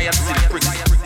quiet, silly prick.